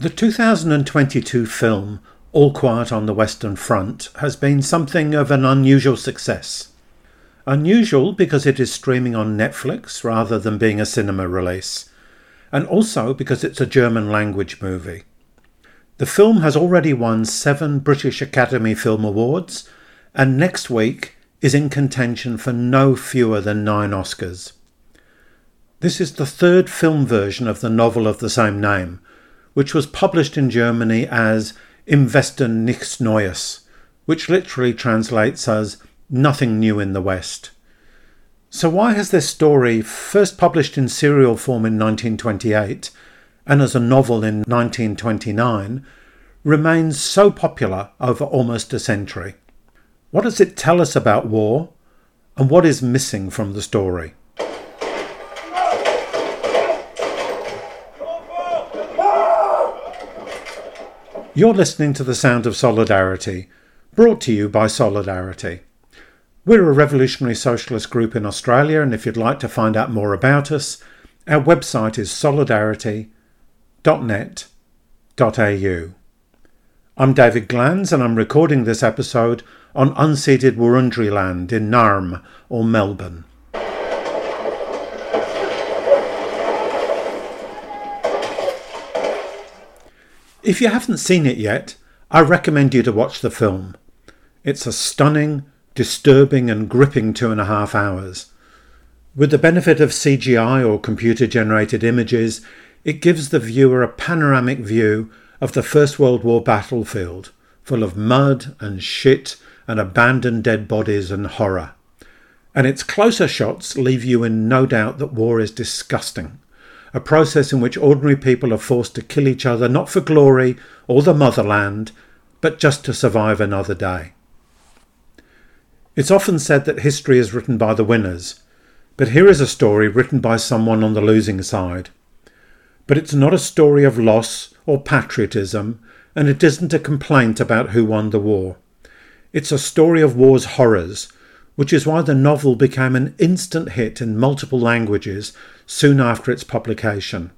The 2022 film All Quiet on the Western Front has been something of an unusual success. Unusual because it is streaming on Netflix rather than being a cinema release, and also because it's a German language movie. The film has already won seven British Academy Film Awards, and next week is in contention for no fewer than nine Oscars. This is the third film version of the novel of the same name which was published in Germany as Im Westen nichts Neues, which literally translates as Nothing New in the West. So, why has this story, first published in serial form in 1928 and as a novel in 1929, remained so popular over almost a century? What does it tell us about war, and what is missing from the story? You're listening to The Sound of Solidarity, brought to you by Solidarity. We're a revolutionary socialist group in Australia, and if you'd like to find out more about us, our website is solidarity.net.au. I'm David Glanz, and I'm recording this episode on unceded Wurundjeri land in Naarm or Melbourne. If you haven't seen it yet, I recommend you to watch the film. It's a stunning, disturbing, and gripping two and a half hours. With the benefit of CGI or computer generated images, it gives the viewer a panoramic view of the First World War battlefield, full of mud and shit and abandoned dead bodies and horror. And its closer shots leave you in no doubt that war is disgusting a process in which ordinary people are forced to kill each other not for glory or the motherland, but just to survive another day. It's often said that history is written by the winners, but here is a story written by someone on the losing side. But it's not a story of loss or patriotism, and it isn't a complaint about who won the war. It's a story of war's horrors, which is why the novel became an instant hit in multiple languages soon after its publication.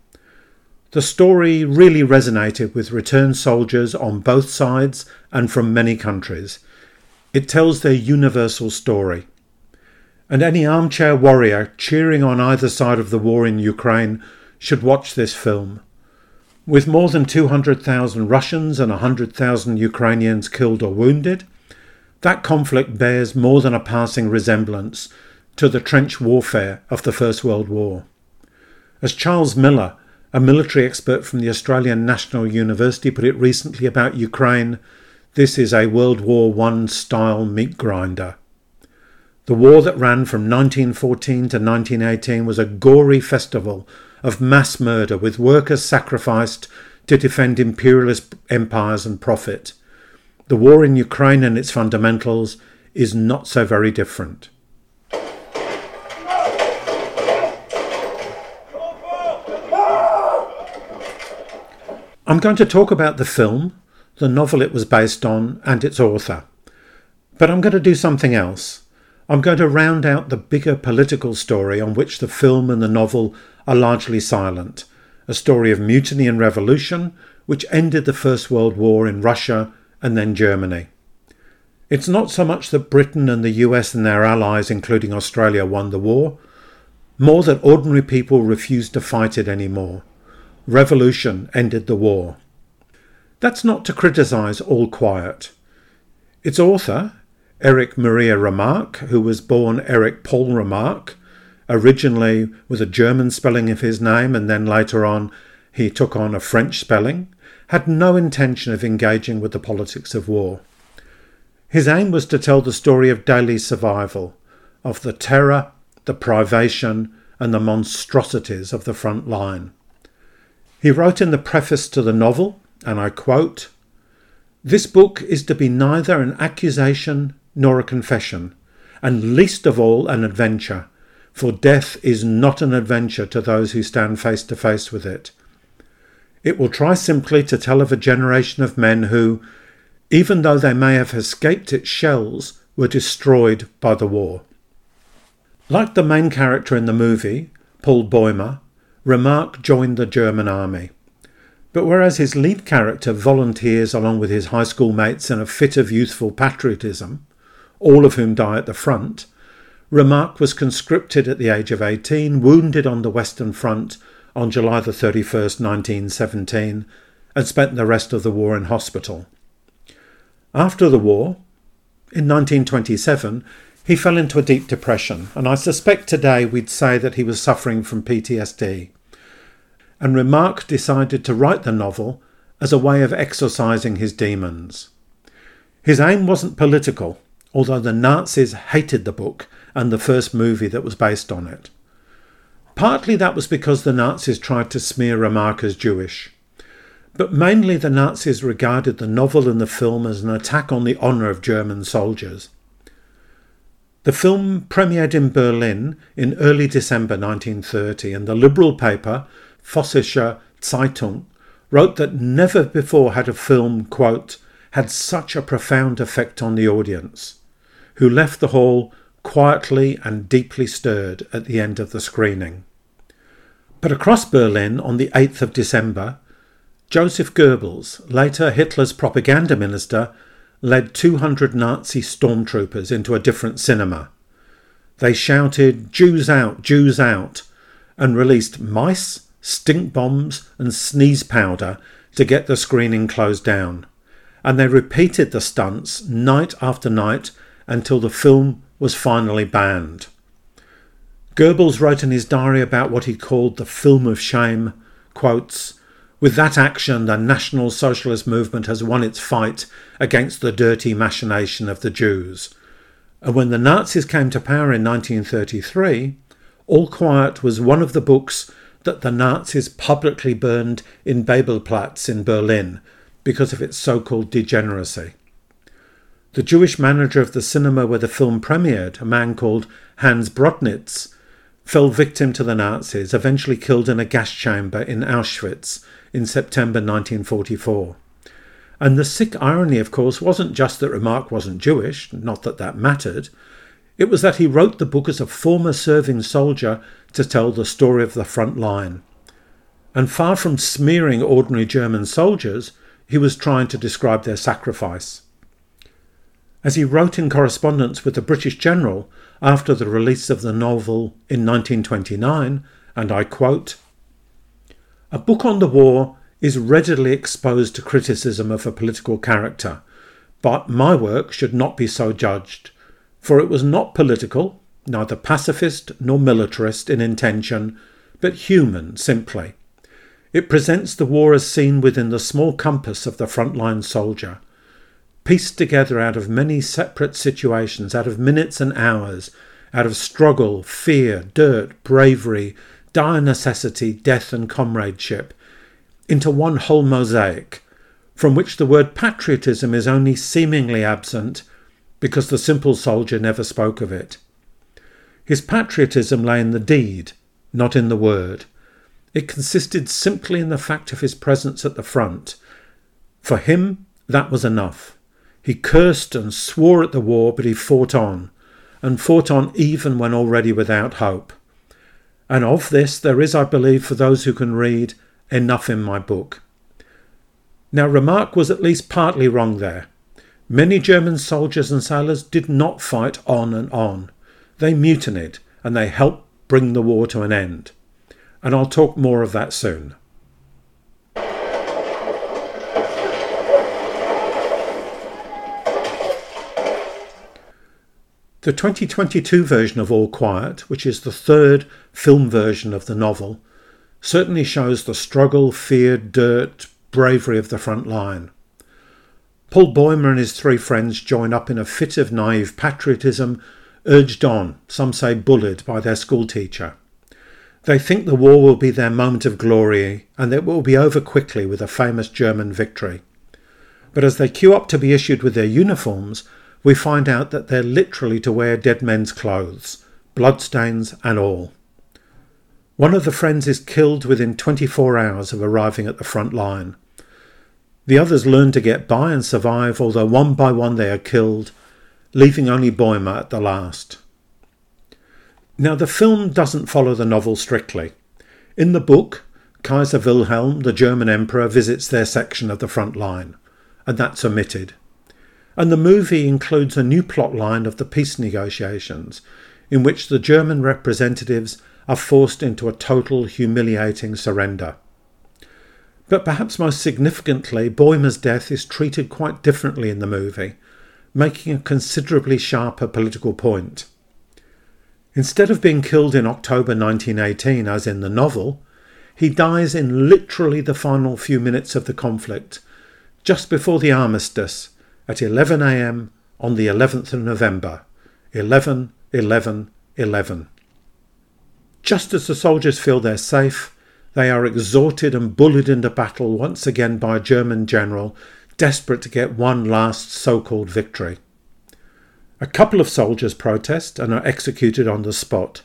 The story really resonated with returned soldiers on both sides and from many countries. It tells their universal story. And any armchair warrior cheering on either side of the war in Ukraine should watch this film. With more than 200,000 Russians and 100,000 Ukrainians killed or wounded, that conflict bears more than a passing resemblance to the trench warfare of the First World War. As Charles Miller, a military expert from the Australian National University, put it recently about Ukraine, this is a World War I style meat grinder. The war that ran from 1914 to 1918 was a gory festival of mass murder with workers sacrificed to defend imperialist empires and profit. The war in Ukraine and its fundamentals is not so very different. I'm going to talk about the film, the novel it was based on, and its author. But I'm going to do something else. I'm going to round out the bigger political story on which the film and the novel are largely silent a story of mutiny and revolution, which ended the First World War in Russia and then Germany. It's not so much that Britain and the US and their allies, including Australia, won the war, more that ordinary people refused to fight it anymore revolution ended the war. That's not to criticise All Quiet. Its author, Eric Maria Remarque, who was born Eric Paul Remark, originally with a German spelling of his name and then later on he took on a French spelling, had no intention of engaging with the politics of war. His aim was to tell the story of daily survival, of the terror, the privation, and the monstrosities of the front line. He wrote in the preface to the novel, and I quote This book is to be neither an accusation nor a confession, and least of all an adventure, for death is not an adventure to those who stand face to face with it. It will try simply to tell of a generation of men who, even though they may have escaped its shells, were destroyed by the war. Like the main character in the movie, Paul Bäumer, Remarque joined the German army. But whereas his lead character volunteers along with his high school mates in a fit of youthful patriotism, all of whom die at the front, Remarque was conscripted at the age of 18, wounded on the Western Front on July the 31st, 1917, and spent the rest of the war in hospital. After the war, in 1927, he fell into a deep depression, and I suspect today we'd say that he was suffering from PTSD. And Remarque decided to write the novel as a way of exorcising his demons. His aim wasn't political, although the Nazis hated the book and the first movie that was based on it. Partly that was because the Nazis tried to smear Remarque as Jewish. But mainly the Nazis regarded the novel and the film as an attack on the honour of German soldiers. The film premiered in Berlin in early December 1930, and the liberal paper, Vossische Zeitung, wrote that never before had a film, quote, had such a profound effect on the audience, who left the hall quietly and deeply stirred at the end of the screening. But across Berlin on the 8th of December, Joseph Goebbels, later Hitler's propaganda minister, led 200 Nazi stormtroopers into a different cinema. They shouted, Jews out, Jews out, and released mice, stink bombs, and sneeze powder to get the screening closed down. And they repeated the stunts night after night until the film was finally banned. Goebbels wrote in his diary about what he called the film of shame, quotes, with that action, the National Socialist movement has won its fight against the dirty machination of the Jews. And when the Nazis came to power in 1933, All Quiet was one of the books that the Nazis publicly burned in Bebelplatz in Berlin because of its so called degeneracy. The Jewish manager of the cinema where the film premiered, a man called Hans Brodnitz, fell victim to the Nazis, eventually killed in a gas chamber in Auschwitz in September 1944. And the sick irony, of course, wasn't just that Remarque wasn't Jewish, not that that mattered. It was that he wrote the book as a former serving soldier to tell the story of the front line. And far from smearing ordinary German soldiers, he was trying to describe their sacrifice as he wrote in correspondence with the British general after the release of the novel in 1929, and I quote A book on the war is readily exposed to criticism of a political character, but my work should not be so judged, for it was not political, neither pacifist nor militarist in intention, but human simply. It presents the war as seen within the small compass of the frontline soldier pieced together out of many separate situations, out of minutes and hours, out of struggle, fear, dirt, bravery, dire necessity, death, and comradeship, into one whole mosaic, from which the word patriotism is only seemingly absent because the simple soldier never spoke of it. His patriotism lay in the deed, not in the word. It consisted simply in the fact of his presence at the front. For him, that was enough. He cursed and swore at the war, but he fought on, and fought on even when already without hope. And of this there is, I believe, for those who can read, enough in my book. Now, Remarque was at least partly wrong there. Many German soldiers and sailors did not fight on and on. They mutinied, and they helped bring the war to an end. And I'll talk more of that soon. The 2022 version of All Quiet, which is the third film version of the novel, certainly shows the struggle, fear, dirt, bravery of the front line. Paul Bäumer and his three friends join up in a fit of naive patriotism, urged on, some say bullied, by their schoolteacher. They think the war will be their moment of glory and that it will be over quickly with a famous German victory. But as they queue up to be issued with their uniforms, we find out that they're literally to wear dead men's clothes, bloodstains and all. One of the friends is killed within 24 hours of arriving at the front line. The others learn to get by and survive, although one by one they are killed, leaving only Bäumer at the last. Now, the film doesn't follow the novel strictly. In the book, Kaiser Wilhelm, the German emperor, visits their section of the front line, and that's omitted. And the movie includes a new plot line of the peace negotiations, in which the German representatives are forced into a total humiliating surrender. But perhaps most significantly, Bäumer's death is treated quite differently in the movie, making a considerably sharper political point. Instead of being killed in October 1918, as in the novel, he dies in literally the final few minutes of the conflict, just before the armistice, at 11am on the 11th of November. 11, 11, 11. Just as the soldiers feel they're safe, they are exhorted and bullied into battle once again by a German general desperate to get one last so called victory. A couple of soldiers protest and are executed on the spot.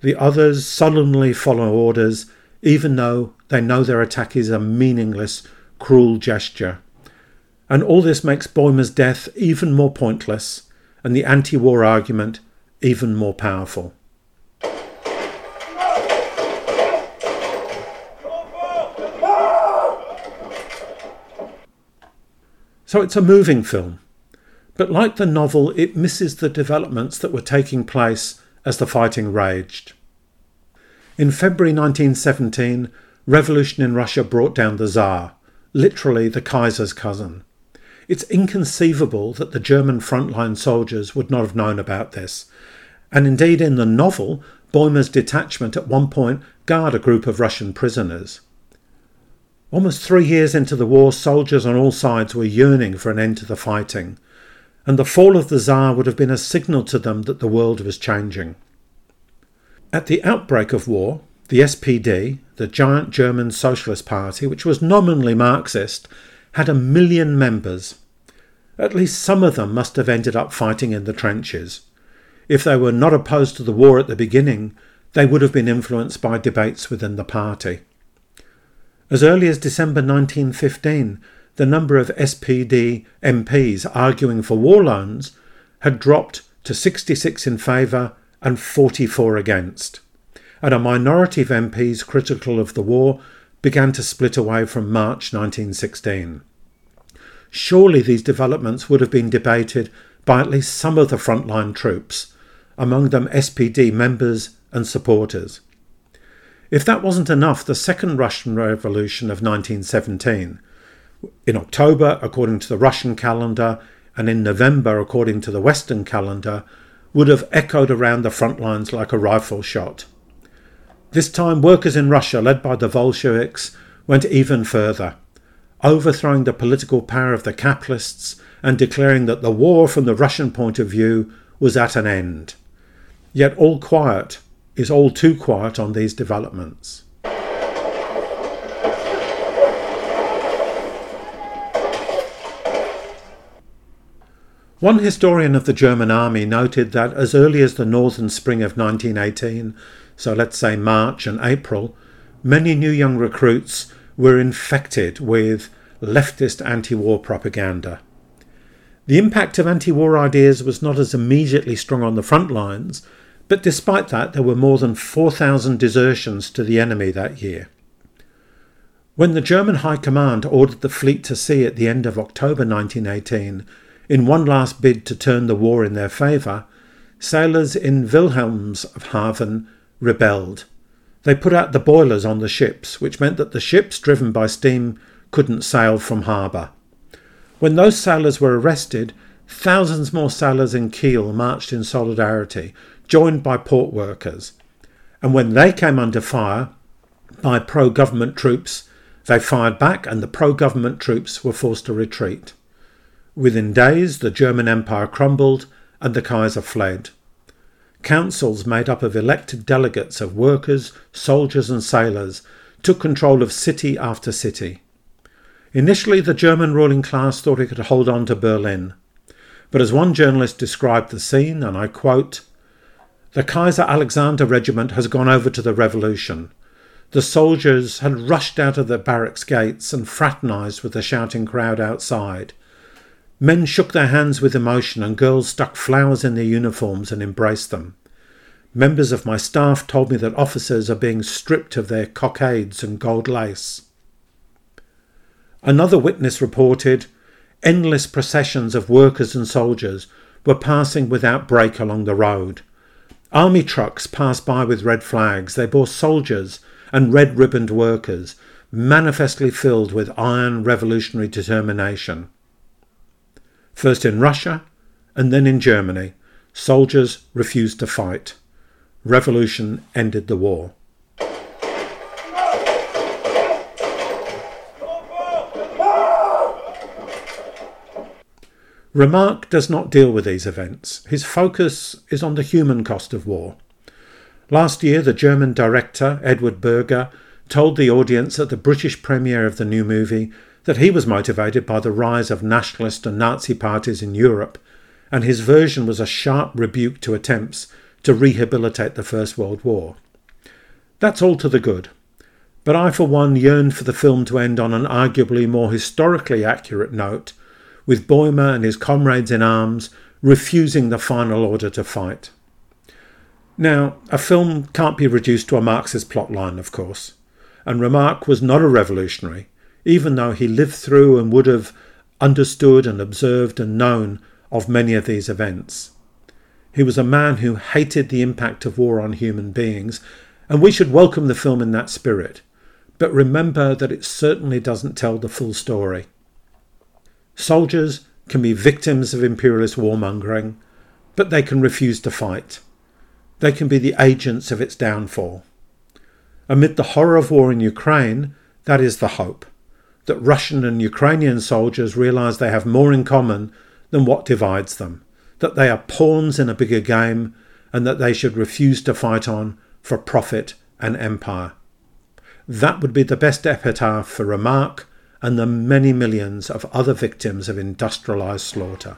The others sullenly follow orders, even though they know their attack is a meaningless, cruel gesture. And all this makes Bäumer's death even more pointless and the anti war argument even more powerful. So it's a moving film. But like the novel, it misses the developments that were taking place as the fighting raged. In February 1917, revolution in Russia brought down the Tsar, literally the Kaiser's cousin. It's inconceivable that the German frontline soldiers would not have known about this. And indeed, in the novel, Bäumer's detachment at one point guard a group of Russian prisoners. Almost three years into the war, soldiers on all sides were yearning for an end to the fighting, and the fall of the Tsar would have been a signal to them that the world was changing. At the outbreak of war, the SPD, the giant German Socialist Party, which was nominally Marxist, had a million members. At least some of them must have ended up fighting in the trenches. If they were not opposed to the war at the beginning, they would have been influenced by debates within the party. As early as December 1915, the number of SPD MPs arguing for war loans had dropped to 66 in favour and 44 against, and a minority of MPs critical of the war began to split away from March 1916. Surely these developments would have been debated by at least some of the frontline troops, among them SPD members and supporters. If that wasn't enough, the Second Russian Revolution of 1917, in October according to the Russian calendar, and in November according to the Western calendar, would have echoed around the front lines like a rifle shot. This time, workers in Russia, led by the Bolsheviks, went even further, overthrowing the political power of the capitalists and declaring that the war, from the Russian point of view, was at an end. Yet all quiet is all too quiet on these developments. One historian of the German army noted that as early as the northern spring of 1918, so let's say March and April, many new young recruits were infected with leftist anti war propaganda. The impact of anti war ideas was not as immediately strong on the front lines, but despite that, there were more than 4,000 desertions to the enemy that year. When the German High Command ordered the fleet to sea at the end of October 1918, in one last bid to turn the war in their favour, sailors in Wilhelmshaven rebelled. They put out the boilers on the ships, which meant that the ships driven by steam couldn't sail from harbour. When those sailors were arrested, thousands more sailors in Kiel marched in solidarity, joined by port workers. And when they came under fire by pro government troops, they fired back and the pro government troops were forced to retreat. Within days, the German Empire crumbled and the Kaiser fled. Councils made up of elected delegates of workers, soldiers, and sailors took control of city after city. Initially, the German ruling class thought it could hold on to Berlin. But as one journalist described the scene, and I quote, the Kaiser Alexander Regiment has gone over to the revolution. The soldiers had rushed out of the barracks gates and fraternised with the shouting crowd outside. Men shook their hands with emotion and girls stuck flowers in their uniforms and embraced them. Members of my staff told me that officers are being stripped of their cockades and gold lace. Another witness reported endless processions of workers and soldiers were passing without break along the road. Army trucks passed by with red flags. They bore soldiers and red ribboned workers, manifestly filled with iron revolutionary determination. First in Russia and then in Germany, soldiers refused to fight. Revolution ended the war. Remarque does not deal with these events. His focus is on the human cost of war. Last year, the German director, Edward Berger, told the audience at the British premiere of the new movie that he was motivated by the rise of nationalist and Nazi parties in Europe, and his version was a sharp rebuke to attempts to rehabilitate the First World War. That's all to the good, but I for one yearned for the film to end on an arguably more historically accurate note with Bäumer and his comrades in arms refusing the final order to fight. Now, a film can't be reduced to a Marxist plotline, of course, and Remarque was not a revolutionary, even though he lived through and would have understood and observed and known of many of these events. He was a man who hated the impact of war on human beings, and we should welcome the film in that spirit. But remember that it certainly doesn't tell the full story. Soldiers can be victims of imperialist warmongering, but they can refuse to fight. They can be the agents of its downfall. Amid the horror of war in Ukraine, that is the hope that Russian and Ukrainian soldiers realize they have more in common than what divides them, that they are pawns in a bigger game, and that they should refuse to fight on for profit and empire. That would be the best epitaph for Remarque and the many millions of other victims of industrialized slaughter.